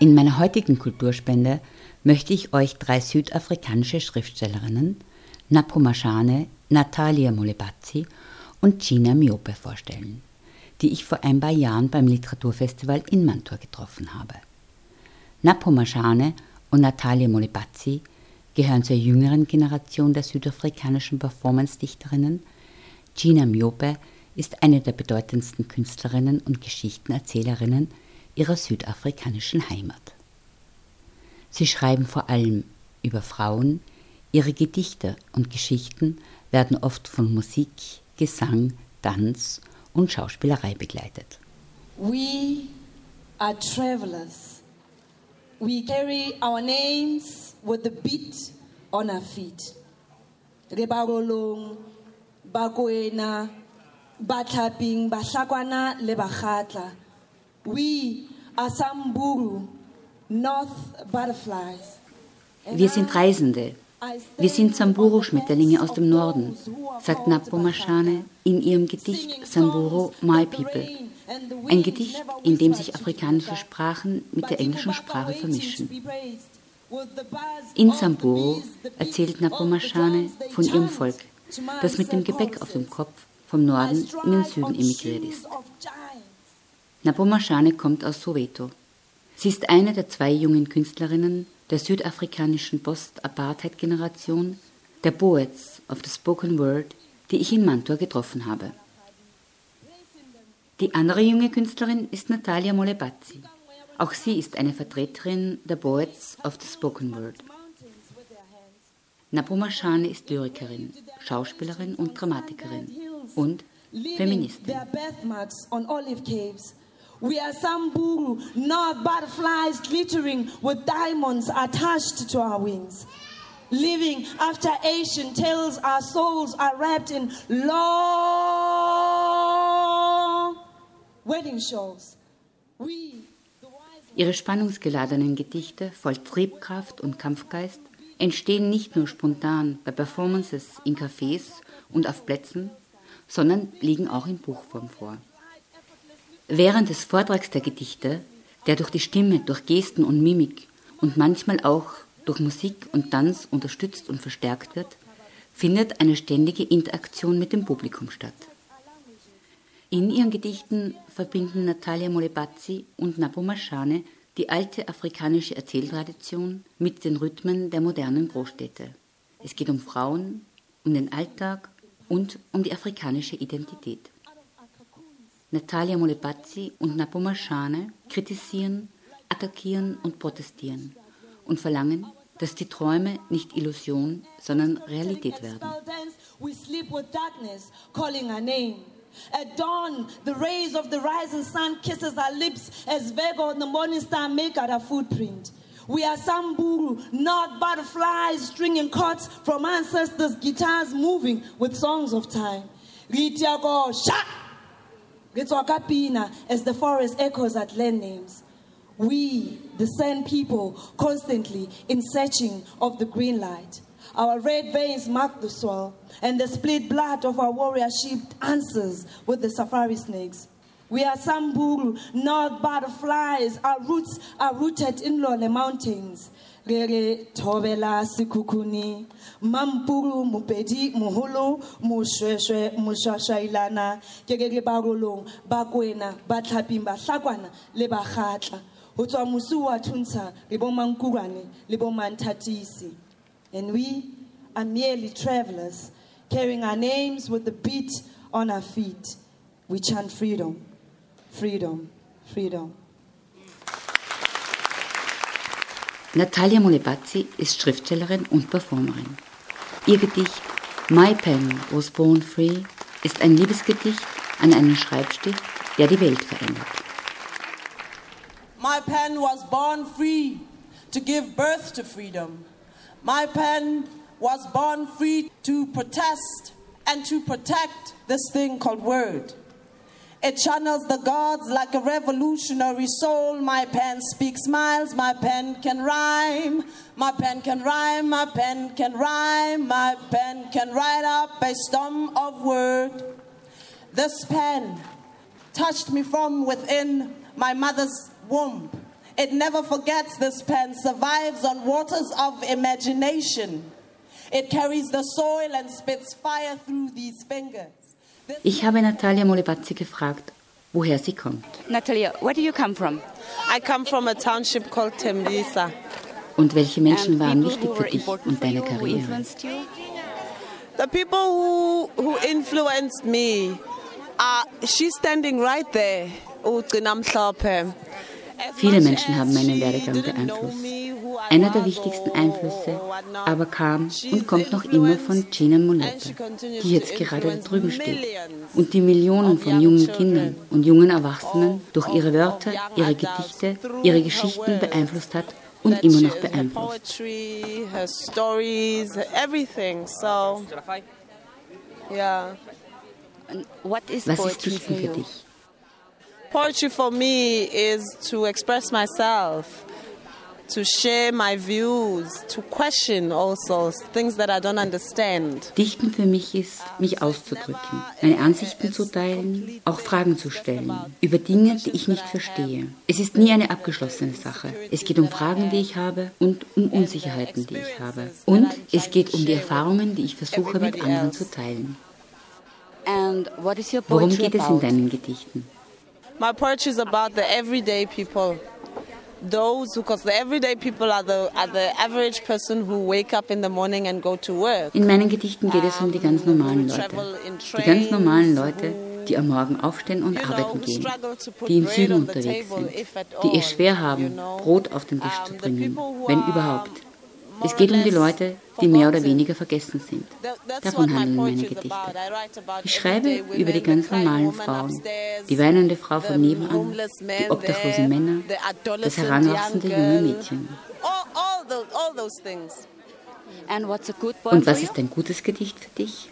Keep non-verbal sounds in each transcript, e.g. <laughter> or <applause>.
In meiner heutigen Kulturspende möchte ich euch drei südafrikanische Schriftstellerinnen, Napomashane, Natalia Molebazzi und Gina Miope vorstellen, die ich vor ein paar Jahren beim Literaturfestival in Mantua getroffen habe. Napomashane und Natalia Molebazzi gehören zur jüngeren Generation der südafrikanischen Performance-Dichterinnen. Gina Miope ist eine der bedeutendsten Künstlerinnen und Geschichtenerzählerinnen ihrer südafrikanischen Heimat. Sie schreiben vor allem über Frauen, ihre Gedichte und Geschichten werden oft von Musik, Gesang, Tanz und Schauspielerei begleitet. We are travelers. We carry our names with the beat on our feet. Rebarolong, Bakwena, Batlaping, Bahlakwana le Bakgatla. We Wir sind Reisende. Wir sind Samburu-Schmetterlinge aus dem Norden, sagt Napo Mashane in ihrem Gedicht Samburu My People. Ein Gedicht, in dem sich afrikanische Sprachen mit der englischen Sprache vermischen. In Samburu erzählt Napo Mashane von ihrem Volk, das mit dem Gepäck auf dem Kopf vom Norden in den Süden emigriert ist. Napo Mashane kommt aus Soweto. Sie ist eine der zwei jungen Künstlerinnen der südafrikanischen Post-Apartheid-Generation, der Poets of the Spoken Word, die ich in Mantua getroffen habe. Die andere junge Künstlerin ist Natalia Molebazzi. Auch sie ist eine Vertreterin der Poets of the Spoken Word. Napoma Shane ist Lyrikerin, Schauspielerin und Dramatikerin und Feministin. We are Samburu, not butterflies glittering with diamonds attached to our wings. Living after Asian tales, our souls are wrapped in long wedding shawls. We, Ihre spannungsgeladenen Gedichte voll Triebkraft und Kampfgeist entstehen nicht nur spontan bei Performances in Cafés und auf Plätzen, sondern liegen auch in Buchform vor. Während des Vortrags der Gedichte, der durch die Stimme, durch Gesten und Mimik und manchmal auch durch Musik und Tanz unterstützt und verstärkt wird, findet eine ständige Interaktion mit dem Publikum statt. In ihren Gedichten verbinden Natalia Molebazzi und Napo Mashane die alte afrikanische Erzähltradition mit den Rhythmen der modernen Großstädte. Es geht um Frauen, um den Alltag und um die afrikanische Identität. Natalia Molebazzi und Napoma Shane kritisieren, attackieren und protestieren und verlangen, dass die Träume nicht Illusion, sondern Realität werden. At dawn, the rays of the rising sun kisses our lips as Vega and the morning star make out our footprint. We are Samburu, not butterflies stringing chords from ancestors' guitars moving with songs of time. Ritiago, shak! As the forest echoes at land names. We, the sand people, constantly in searching of the green light. Our red veins mark the soil, and the split blood of our warrior sheep answers with the safari snakes. We are Samburu, not butterflies. Our roots are rooted in Lole Mountains. Rere Tovela Sikukuni, Mampuru Mupedi Muhulu, Mushweshwe Mushashailana, Gegege Barolong, Bakwena, Batlapim, Batlakwana, Lebakhatla, Hutswa Musuwa Tunsa, Libomankurane, Libomantatisi. And we are merely travelers, carrying our names with the beat on our feet. We chant freedom, freedom, freedom. Natalia Molebazzi ist Schriftstellerin und Performerin. Ihr Gedicht My Pen Was Born Free ist ein Liebesgedicht an einen Schreibstift, der die Welt verändert. My pen was born free to give birth to freedom. My pen was born free to protest and to protect this thing called word. It channels the gods like a revolutionary soul. My pen speaks miles, my pen can rhyme. My pen can rhyme, my pen can rhyme. My pen can write up a storm of word. This pen touched me from within my mother's womb. It never forgets this pen, survives on waters of imagination. It carries the soil and spits fire through these fingers. Ich habe Natalia Molebazzi gefragt, woher sie kommt. Natalia, where do you come from? I come from a township called Tembisa. Und welche Menschen And waren people wichtig für were dich important und for you, deine Karriere? The people who, who influenced me are, she's standing right there. Ugcina Mhlophe. As Viele Menschen haben meinen Werdegang beeinflusst. Einer der wichtigsten Einflüsse aber kam und kommt noch immer von Gina continues die jetzt gerade da drüben steht und die Millionen von jungen Kindern und jungen Erwachsenen durch ihre Wörter, ihre Gedichte, ihre Geschichten beeinflusst hat und immer noch beeinflusst. poetry, her stories, everything. So, yeah. And what is Was ist Dichten für dich? Poetry for me is to express myself, Dichten für mich ist, mich auszudrücken, meine Ansichten zu teilen, auch Fragen zu stellen, über Dinge, die ich nicht verstehe. Es ist nie eine abgeschlossene Sache. Es geht um Fragen, die ich habe und um Unsicherheiten, die ich habe. Und es geht um die Erfahrungen, die ich versuche mit anderen zu teilen. And what is your Worum poetry geht es in deinen Gedichten? My poetry is about the everyday people. Those who, because the everyday people are the, are the average person who wake up in the morning and go to work. In meinen Gedichten geht es um die ganz normalen Leute. Die ganz normalen Leute, die am Morgen aufstehen und arbeiten gehen, die im Süden unterwegs sind, die es schwer haben, Brot auf den Tisch zu bringen, wenn überhaupt. Es geht um die Leute, die mehr oder weniger vergessen sind. Davon handeln meine Gedichte. Ich schreibe über die ganz normalen Frauen, die weinende Frau von nebenan, die obdachlosen Männer, das heranwachsende junge Mädchen. Und was ist ein gutes Gedicht für dich?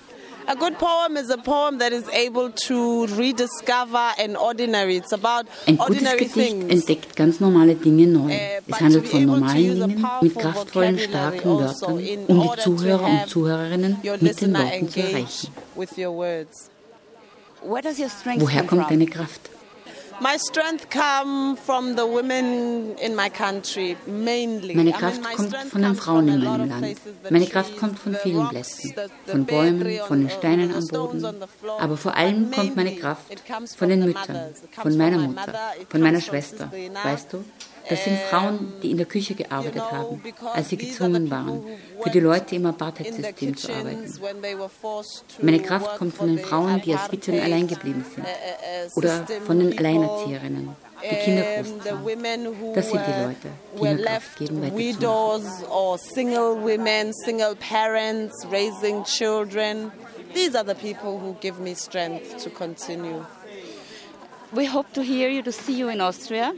A good poem is a poem that is able to rediscover an ordinary. It's about Ein gutes ordinary Gedicht things. entdeckt ganz normale Dinge neu. Äh, Es handelt von normalen Dingen powerful mit kraftvollen, starken also Wörtern, um die Zuhörer und Zuhörerinnen mit den Worten zu erreichen. Woher kommt deine Kraft? Meine Kraft my kommt von den Frauen in meinem Land. Meine Kraft kommt von vielen Plätzen, von Bäumen, von den Steinen am Boden. Aber vor allem kommt meine Kraft von den Müttern, von meiner Mutter, von meiner Schwester. Weißt du, das sind Frauen, die in der Küche gearbeitet haben, als sie gezwungen waren, für die Leute im Apartheid-System zu arbeiten. Meine Kraft kommt von den Frauen, die als Witwen allein geblieben sind. äh, äh, äh, Oder von den Alleinerzieherinnen, die Kinder groß the women who Das sind die Leute, die were mir Kraft left geben, weiterzumachen. widows or single women, single parents raising children. These are the people who give me strength to continue. We hope to hear you, to see you in Austria.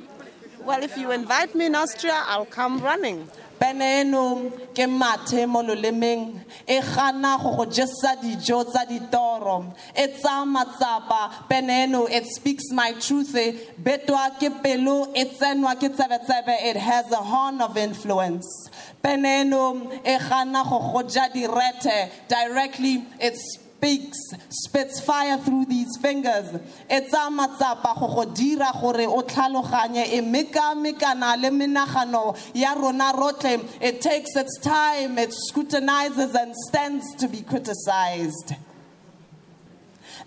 Well, if you invite me in Austria, I'll come running. Beneno ke mathe mo lolemeng e gana go go jesa dijo tsa ditoro. E tsa matsapa. Beneno it speaks my truth. E betwa ke pelo e tsenwa ke tsebetsebe. It has a horn of influence. Beneno e gana go go direte. Directly it speaks, spits fire through these fingers. E tsa matsapa go go dira gore o tlhaloganye e le menagano ya rona rotlhe. It takes its time, it scrutinizes and stands to be criticized.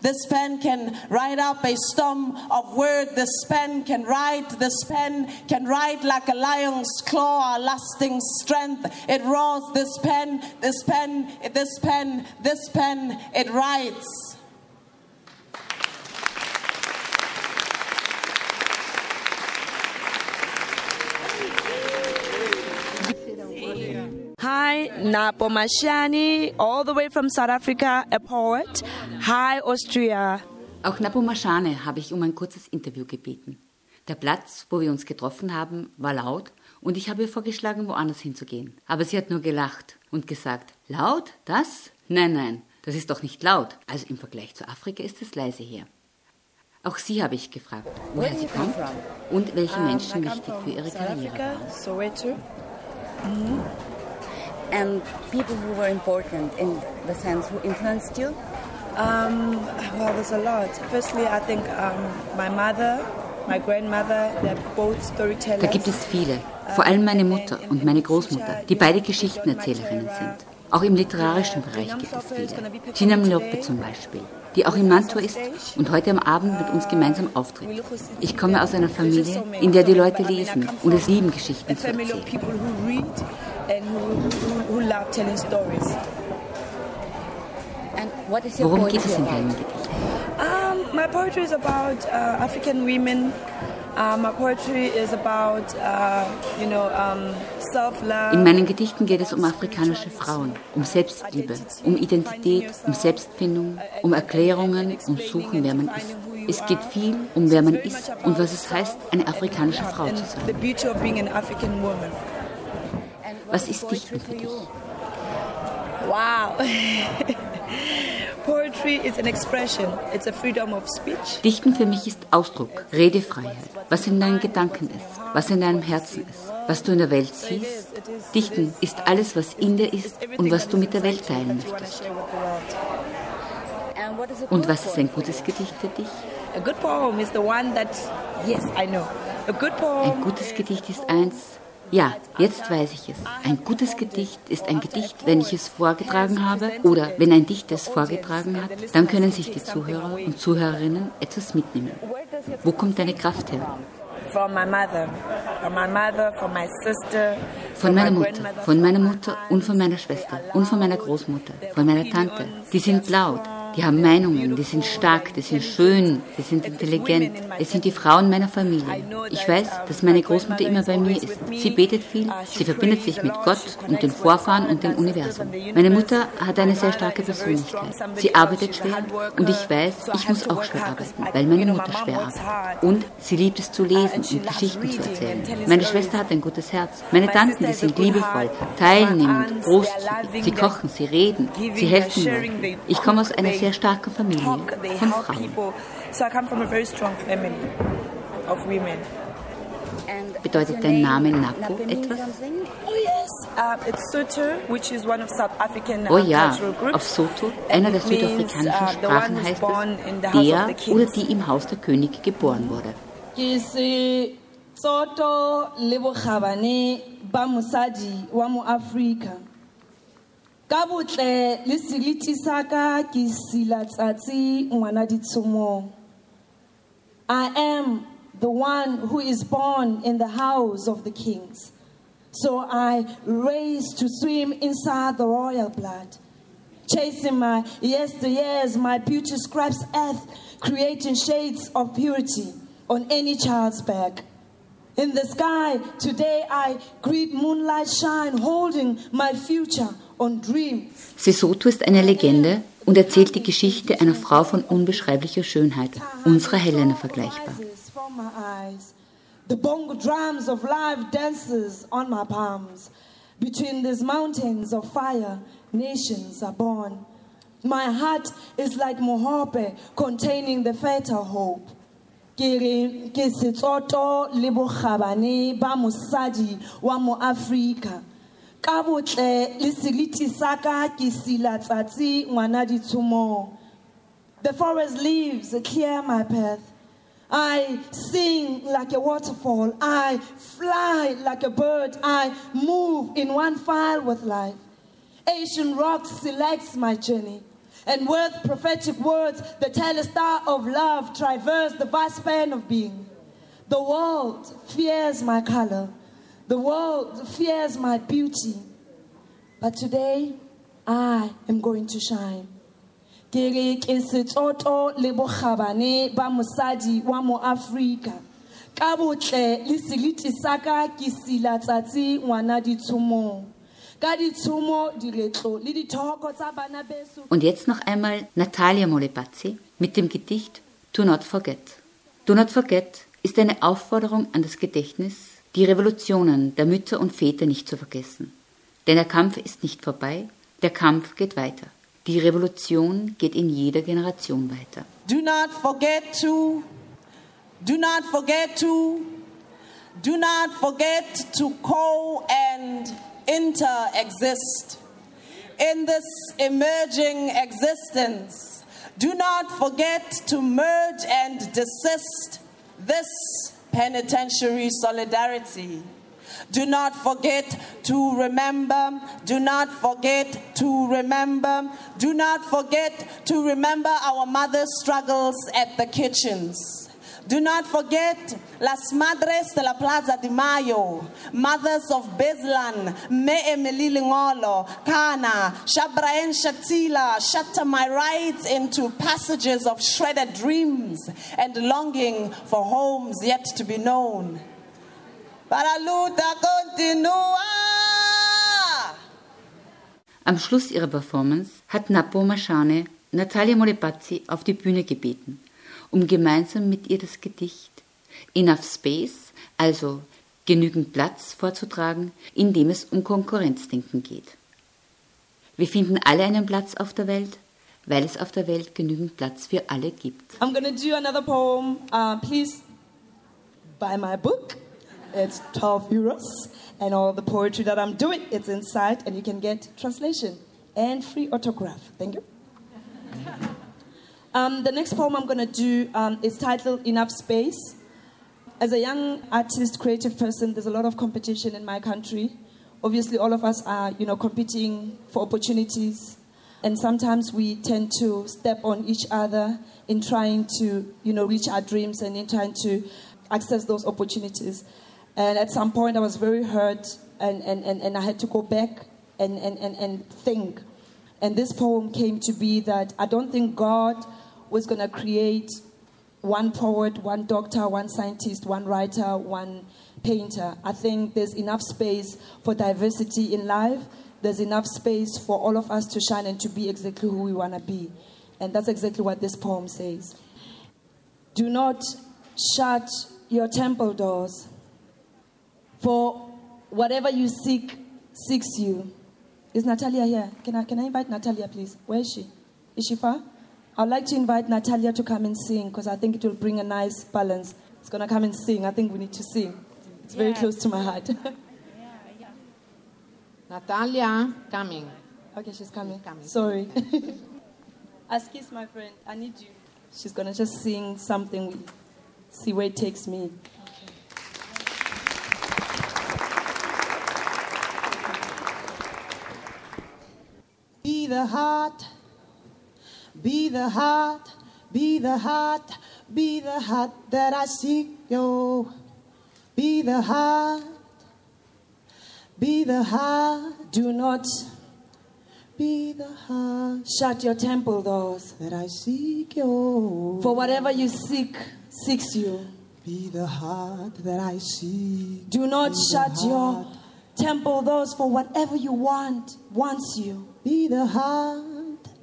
This pen can write up a storm of word. This pen can write. This pen can write like a lion's claw, a lasting strength. It roars. This pen, this pen, this pen, this pen. It writes. Napo Mashani, all the way from South Africa, a poet. Hi, Austria. Auch Napo Mashane habe ich um ein kurzes Interview gebeten. Der Platz, wo wir uns getroffen haben, war laut und ich habe ihr vorgeschlagen, woanders hinzugehen. Aber sie hat nur gelacht und gesagt, laut? Das? Nein, nein, das ist doch nicht laut. Also im Vergleich zu Afrika ist es leise hier. Auch sie habe ich gefragt, woher sie kommt und welche Menschen wichtig für ihre Karriere waren. And people who were important in the sense who influenced you. Um, well, there's a lot. Firstly, I think um, my mother, my grandmother, they're both Da storytellers. gibt es viele, vor allem meine Mutter und meine Großmutter, die beide Geschichtenerzählerinnen sind. Auch im literarischen Bereich gibt es viele. Gina Mlope zum Beispiel, die auch in Mantua ist und heute am Abend mit uns gemeinsam auftritt. Ich komme aus einer Familie, in der die Leute lesen und es lieben, Geschichten zu erzählen. Love telling stories. And what is your Worum geht poetry es in about? deinem Gedicht? Um, my poetry is about uh, African women. Uh, my poetry is about, uh, you know, um, self-love. In meinen Gedichten geht es um afrikanische Frauen, um Selbstliebe, um Identität, um Selbstfindung, um Erklärungen und Suchen, wer man ist. Es geht viel um wer man ist und was es heißt, eine afrikanische Frau zu the sein. Was is ist Dichten für dich? Wow. <laughs> Poetry is an expression. It's a freedom of speech. Dichten für mich ist Ausdruck, Redefreiheit, was in deinen Gedanken ist, was in deinem Herzen ist, was du in der Welt siehst. Dichten ist alles, was in dir ist und was du mit der Welt teilen möchtest. Und was ist ein gutes Gedicht für dich? A good poem is the one that, yes, I know. A good Ein poem gutes Gedicht ist eins. Ja, jetzt weiß ich es. Ein gutes Gedicht ist ein Gedicht, wenn ich es vorgetragen habe oder wenn ein Dichter es vorgetragen hat, dann können sich die Zuhörer und Zuhörerinnen etwas mitnehmen. Wo kommt deine Kraft her? Von meiner Mutter, von meiner Mutter und von meiner Schwester und von meiner Großmutter, von meiner Tante. Die sind laut, die haben Meinungen, die sind stark, die sind schön, die sind intelligent. Es sind die Frauen meiner Familie. Ich weiß, dass meine Großmutter immer bei mir ist. Sie betet viel, sie verbindet sich mit Gott und den Vorfahren und dem Universum. Meine Mutter hat eine sehr starke Persönlichkeit. Sie arbeitet schwer und ich weiß, ich muss auch schwer arbeiten, weil meine Mutter schwer arbeitet. Und sie liebt es zu lesen und Geschichten zu erzählen. Meine Schwester hat ein gutes Herz. Meine Tanten, die sind liebevoll, teilnehmend, großzügig. Sie kochen, sie reden, sie helfen mir. Ich komme aus einer sehr starken Familie von Frauen. people. So I come from a very strong family of women. And Bedeutet dein Name? Napo etwas? Oh yes, it's Soto, which is one of South African uh, Oh ja, cultural groups. auf Soto, einer der südafrikanischen uh, Sprachen heißt es, der of the oder die im Haus der Könige geboren wurde. tsoto le bokgabane ba mosadi wa moafrika le sa ka ke ngwana ditshomong i am the one who is born in the house of the kings so i raised to swim inside the royal blood chasing my yesteryears, my beauty scraps earth, creating shades of purity on any child's back. In the sky, today I greet moonlight shine, holding my future. Sesotho ist eine Legende und erzählt die Geschichte einer Frau von unbeschreiblicher Schönheit, unserer Helena vergleichbar. The bongo drums of life dances on my palms. Between these mountains of fire, nations are born. My heart is like mohope containing the fatal hope. Ke setsoto le bokgabane ba mosadi wa mo Afrika. Ka botle le seriti sa ka ke ngwana. The forest leaves clear my path. I sing like a waterfall. I fly like a bird. I move in one file with life. Asian rocks selects my journey. And with prophetic words, the telestar of love traverse the vast span of being. The world fears my color. The world fears my beauty. But today, I am going to shine. ke re ke setsoto le bokgabane ba mosadi wa mo Afrika ka botle le seriti sa ka ke sila tsatsi ngwana ditshomong Und jetzt noch einmal Natalia Molepazzi mit dem Gedicht Do Not Forget. Do Not Forget ist eine Aufforderung an das Gedächtnis, die Revolutionen der Mütter und Väter nicht zu vergessen. Denn der Kampf ist nicht vorbei, der Kampf geht weiter. Die Revolution geht in jeder Generation weiter. Do not forget to, do not forget to, do not forget to co and inter exist in this emerging existence. Do not forget to merge and desist this penitentiary solidarity. Do not forget to remember. Do not forget to remember. Do not forget to remember our mothers' struggles at the kitchens. Do not forget Las Madres de la Plaza de Mayo, mothers of Beslan, Me Emily Lingolo, Kana, Shabraen Shatila, shatter my rights into passages of shredded dreams and longing for homes yet to be known. Para luta continua. Am Schluss ihrer Performance hat Napo Mashane Natalia Molepazzi auf die Bühne gebeten, um gemeinsam mit ihr das Gedicht Enough Space, also genügend Platz vorzutragen, in dem es um Konkurrenzdenken geht. Wir finden alle einen Platz auf der Welt, weil es auf der Welt genügend Platz für alle gibt. I'm to do another poem. Uh, please buy my book. It's 12 euros. And all the poetry that I'm doing, it's inside, and you can get translation and free autograph. Thank you. Um, the next poem I'm going to do um, is titled Enough Space. As a young artist, creative person, there's a lot of competition in my country. Obviously, all of us are, you know, competing for opportunities, and sometimes we tend to step on each other in trying to, you know, reach our dreams and in trying to access those opportunities. And at some point, I was very hurt, and, and, and, and I had to go back and, and, and, and think. And this poem came to be that I don't think God was going to create one poet, one doctor, one scientist, one writer, one painter. I think there's enough space for diversity in life. There's enough space for all of us to shine and to be exactly who we want to be. And that's exactly what this poem says. Do not shut your temple doors, for whatever you seek seeks you. Is Natalia here? Can I, can I invite Natalia, please? Where is she? Is she far? I'd like to invite Natalia to come and sing because I think it will bring a nice balance. It's going to come and sing. I think we need to sing. It's very close to my heart. <laughs> Natalia, coming. okay, she's coming. Coming. Sorry. <laughs> Ask Askis, my friend, I need you. She's going to just sing something. We see where it takes me. Be the heart, be the heart, be the heart, be the heart that I seek, yo. Be the heart, be the heart, Do not be the heart shut your temple doors, that I seek, yo. for whatever you seek seeks you. Be the heart that I seek. Do not Be shut your temple doors, for whatever you want wants you. Be the heart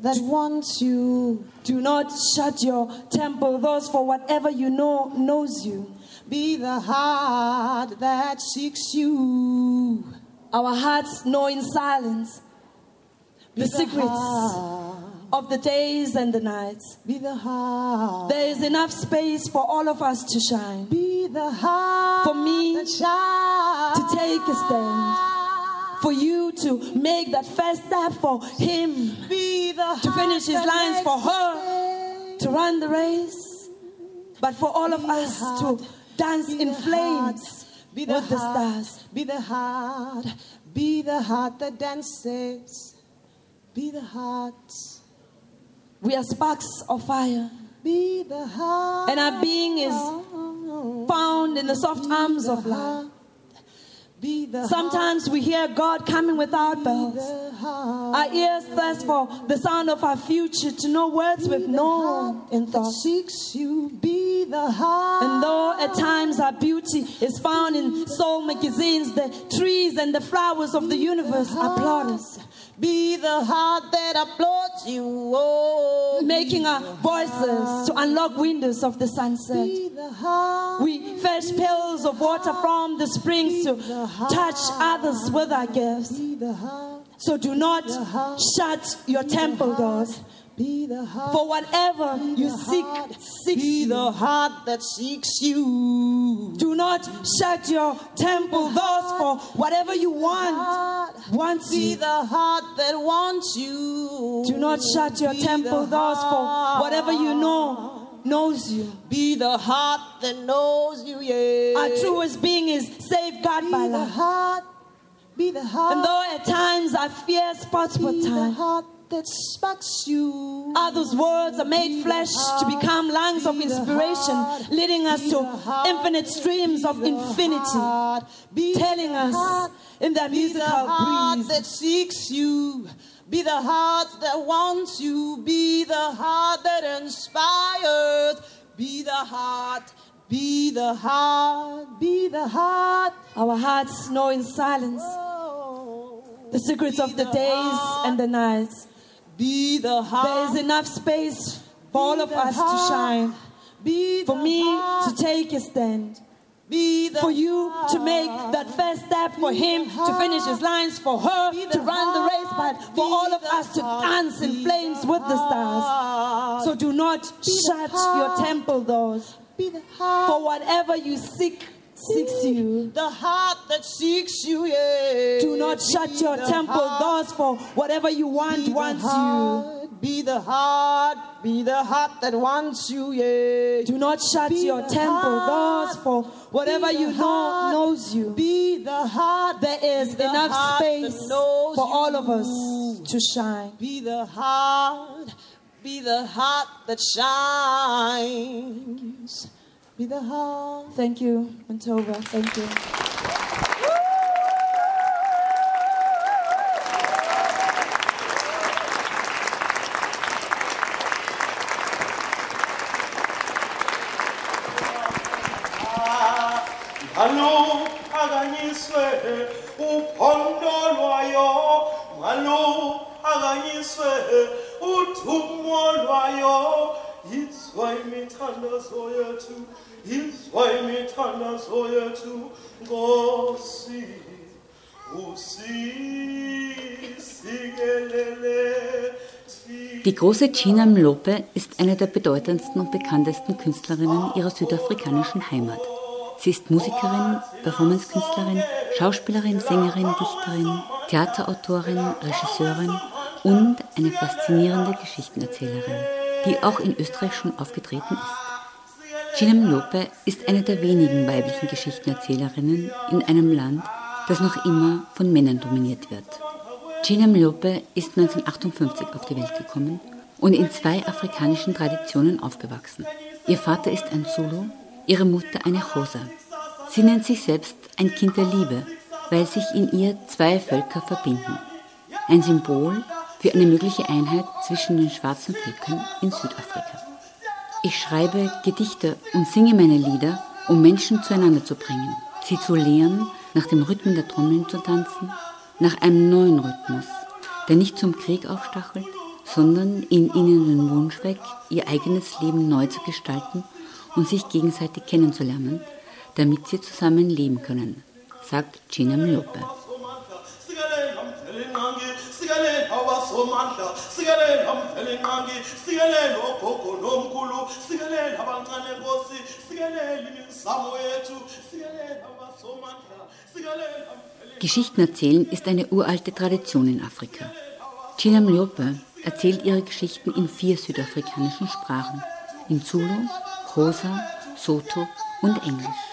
that wants you. Do not shut your temple doors, for whatever you know knows you. Be the heart that seeks you. Our hearts know in silence Be the secrets heart. of the days and the nights. Be the heart. There is enough space for all of us to shine, Be the heart For me to take a stand, for you to make that first step for him, Be the to finish his lines for her, to run the race, but for all of us to dance in flames with the stars. Be the heart. Be the heart that dances. Be the heart. We are sparks of fire, Be the heart. and our being is found in the soft arms of love. Heart. Be the Sometimes we hear God coming without bells. Be the heart. Our ears thirst for the sound of our future to know words we've the known in thought. seeks you. Be the heart. And though at times our beauty is found in soul magazines, the trees and the flowers of the universe applaud us, Be the heart that applauds you. Oh, making our voices to unlock windows of the sunset. The heart. We fetch pails of water from the springs to touch others with our gifts. The heart. So do not shut your temple doors. Be the heart. For whatever you seek, seeks Be you. the heart that seeks you. Do not shut your temple doors for whatever you want wants Be you. the heart that wants you. Do not shut your Be temple doors for whatever you know knows you. Be the heart that knows you, yeah. Our truest being is safeguarded Be by the love. heart. Be the heart. And though at times I fear spots for time, heart that sparks you. others' words are made flesh to become lungs of inspiration, leading us to infinite streams of infinity, telling us in that Be the musical heart breeze. that seeks you. Be the heart that wants you. Be the heart that inspires. Be the heart. Be the heart. Be the heart. Our hearts know in silence Oh. the secrets of the days and the nights. Be the heart. is enough space for all of Be us to shine, Be for me heart. to take a stand. Be the for you to make that first step, for him to finish his lines, for her to run the race, but for all of us to dance in flames with the stars. So do not shut your temple doors, Be the heart. for whatever you seek seeks you. The heart that seeks you, yeah. Do not shut your temple heart. doors, for whatever you want wants you. Be the heart. Be the heart that wants you, yeah. Do not shut Be your temple heart. doors, for whatever you know heart. knows you. Be the heart. There is the enough space for all of us to shine. Be the heart. Be the heart that shines. Be the. Thank you, Mantova. Thank you. Bwana so yetu ngosi die große China Mlope ist eine der bedeutendsten und bekanntesten Künstlerinnen ihrer südafrikanischen Heimat. Sie ist Musikerin, Performancekünstlerin, Schauspielerin, Sängerin, Dichterin, Theaterautorin, Regisseurin und eine faszinierende Geschichtenerzählerin, die auch in Österreich schon aufgetreten ist. Gina Mlope ist eine der wenigen weiblichen Geschichtenerzählerinnen in einem Land, das noch immer von Männern dominiert wird. Gina Mlope ist 1958 auf die Welt gekommen und in zwei afrikanischen Traditionen aufgewachsen. Ihr Vater ist ein Zulu, ihre Mutter eine Khosa. Sie nennt sich selbst ein Kind der Liebe, weil sich in ihr zwei Völker verbinden. Ein Symbol für eine mögliche Einheit zwischen den schwarzen Völkern in Südafrika. Ich schreibe Gedichte und singe meine Lieder, um Menschen zueinander zu bringen, sie zu lehren, nach dem Rhythmen der Trommeln zu tanzen, nach einem neuen Rhythmus, der nicht zum Krieg aufstachelt, sondern in ihnen den Wunsch weckt, ihr eigenes Leben neu zu gestalten und sich gegenseitig kennenzulernen, damit sie zusammen leben können, sagt Gina Mlope. Geschichten erzählen ist eine uralte Tradition in Afrika. Gina Mlope erzählt ihre Geschichten in vier südafrikanischen Sprachen, in Zulu, Xhosa, Sotho und Englisch.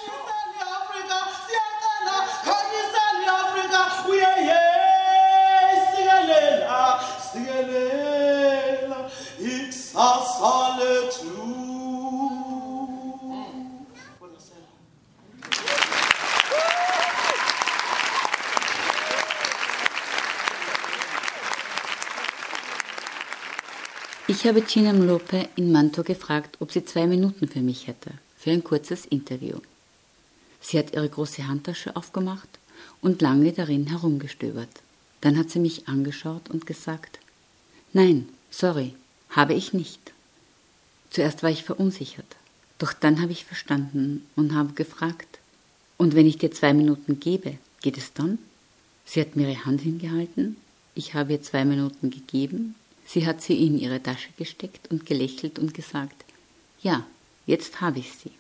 Ich habe Gina Mlope in Manto gefragt, ob sie zwei Minuten für mich hätte, für ein kurzes Interview. Sie hat ihre große Handtasche aufgemacht und lange darin herumgestöbert. Dann hat sie mich angeschaut und gesagt, nein, sorry, habe ich nicht. Zuerst war ich verunsichert, doch dann habe ich verstanden und habe gefragt, und wenn ich dir zwei Minuten gebe, geht es dann? Sie hat mir ihre Hand hingehalten, ich habe ihr zwei Minuten gegeben, sie hat sie in ihre Tasche gesteckt und gelächelt und gesagt, ja, jetzt habe ich sie.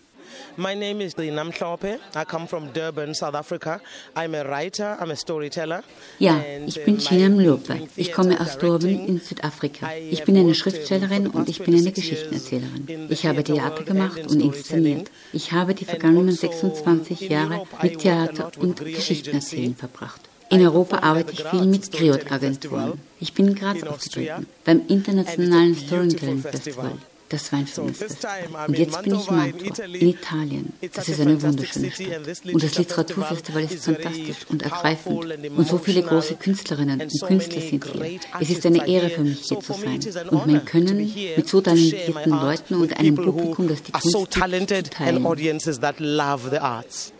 My name is Dinam Mhlope. I come from Durban, South Africa. I'm a writer, I'm a storyteller. Ja, ich uh, bin Mlope. doing Ich komme aus Durban in Südafrika. Ich bin eine Schriftstellerin und ich bin eine 26 years Geschichtenerzählerin. Ich habe Theater gemacht und in inszeniert. Ich habe die vergangenen also 26 in Jahre mit Theater und Geschichtenerzählen verbracht. In Europa arbeite ich viel mit Griot-Agenturen. Ich bin in Graz aufgetreten, beim internationalen Storytelling Festival. Das war ein schönes Festival. Und jetzt bin ich in Mantua, in Italien. Das ist a eine wunderschöne Stadt. Und das Literaturfestival ist Festival is very fantastisch und ergreifend. and Und so viele große Künstlerinnen und Künstler sind hier. Es ist eine Ehre für mich, hier zu sein. Und mein Können mit so talentierten Leuten und einem Publikum, das die Kunst teilen. audiences that love the arts.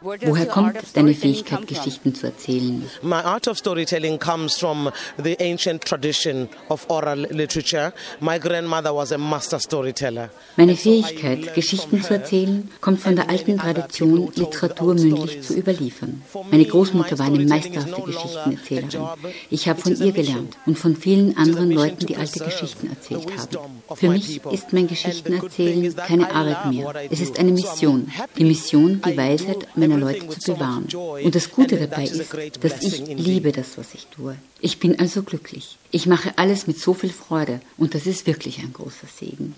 Woher kommt deine Fähigkeit, Geschichten zu erzählen? My art of storytelling comes from the ancient tradition of oral literature. My grandmother was a master storyteller. Meine Fähigkeit, Geschichten zu erzählen, kommt von der alten Tradition, Literatur mündlich zu überliefern. Meine Großmutter war eine meisterhafte Geschichtenerzählerin. Ich habe von ihr gelernt und von vielen anderen Leuten, die alte Geschichten erzählt haben. Für mich ist mein Geschichtenerzählen keine Arbeit mehr. Es ist eine Mission. Die Mission, die Weisheit do meiner Leute zu bewahren. Und das Gute dabei ist, dass ich liebe das, was ich tue. Ich bin also glücklich. Ich mache alles mit so viel Freude und das ist wirklich ein großer Segen.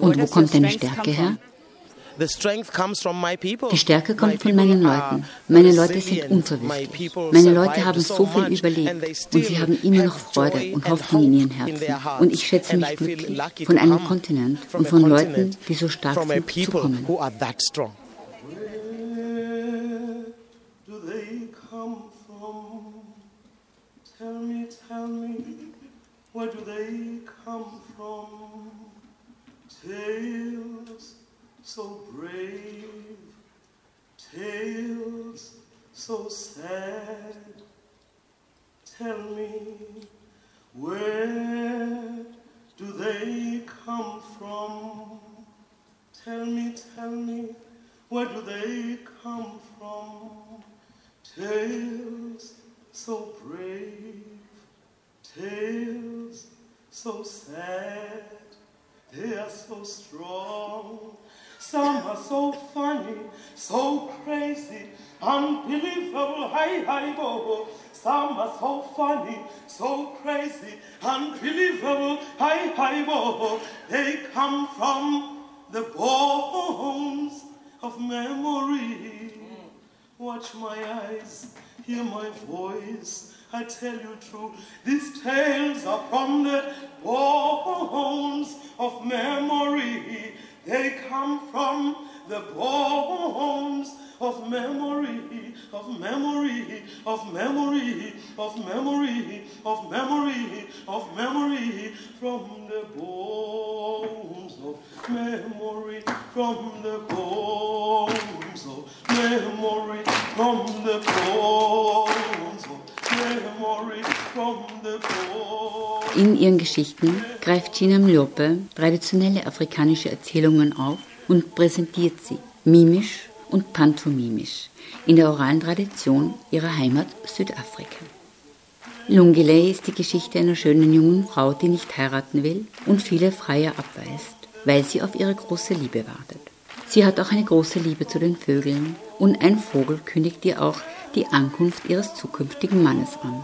Und wo kommt deine Stärke her? from? The strength comes from my people. Die Stärke kommt von meinen Leuten. Meine Leute sind unverwüstlich. Meine Leute haben so viel überlebt und sie haben immer noch Freude und Hoffnung in ihren Herzen. Und ich schätze mich glücklich, von einem Kontinent und von Leuten, die so stark sind, zu kommen. Me, tell me, where do they come from? Tales so brave, tales so sad. Tell me, where do they come from? Tell me, tell me, where do they come from? Tales so brave, tales so sad, they are so strong. Some are so funny, so crazy, unbelievable, hi, hi, bo. Some are so funny, so crazy, unbelievable, hi, hi, bo. They come from the bones of memory. Mm. Watch my eyes, hear my voice. I tell you true, these tales are from the bones of memory. They come from the bones of memory, of memory, of memory, of memory, of memory, of memory, from the bones of memory, from the bones of memory, from the bones In ihren Geschichten greift Gina Mlope traditionelle afrikanische Erzählungen auf und präsentiert sie mimisch und pantomimisch in der oralen Tradition ihrer Heimat Südafrika. Lungile ist die Geschichte einer schönen jungen Frau, die nicht heiraten will und viele Freier abweist, weil sie auf ihre große Liebe wartet. Sie hat auch eine große Liebe zu den Vögeln und ein Vogel kündigt ihr auch die Ankunft ihres zukünftigen Mannes an.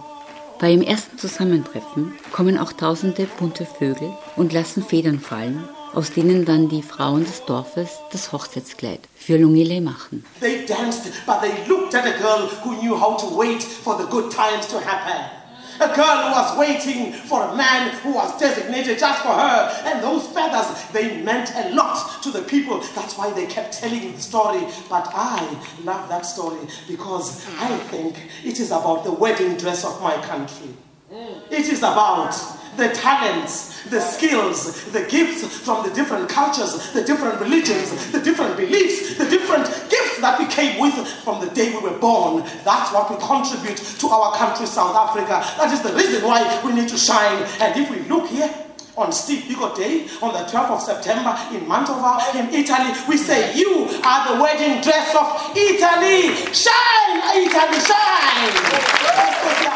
Bei ihrem ersten Zusammentreffen kommen auch tausende bunte Vögel und lassen Federn fallen, aus denen dann die Frauen des Dorfes das Hochzeitskleid für Lungile machen. They danced, but they looked at a girl who knew how to wait for the good times to happen. A girl who was waiting for a man who was designated just for her. And those they meant a lot to the people. That's why they kept telling the story. But I love that story because I think it is about the wedding dress of my country. It is about the talents, the skills, the gifts from the different cultures, the different religions, the different beliefs, the different gifts that we came with from the day we were born. That's what we contribute to our country, South Africa. That is the reason why we need to shine. And if we look here, on Stibigo Day, on the 12th of September in Mantova, in Italy, we say, You are the wedding dress of Italy. Shine, Italy, shine.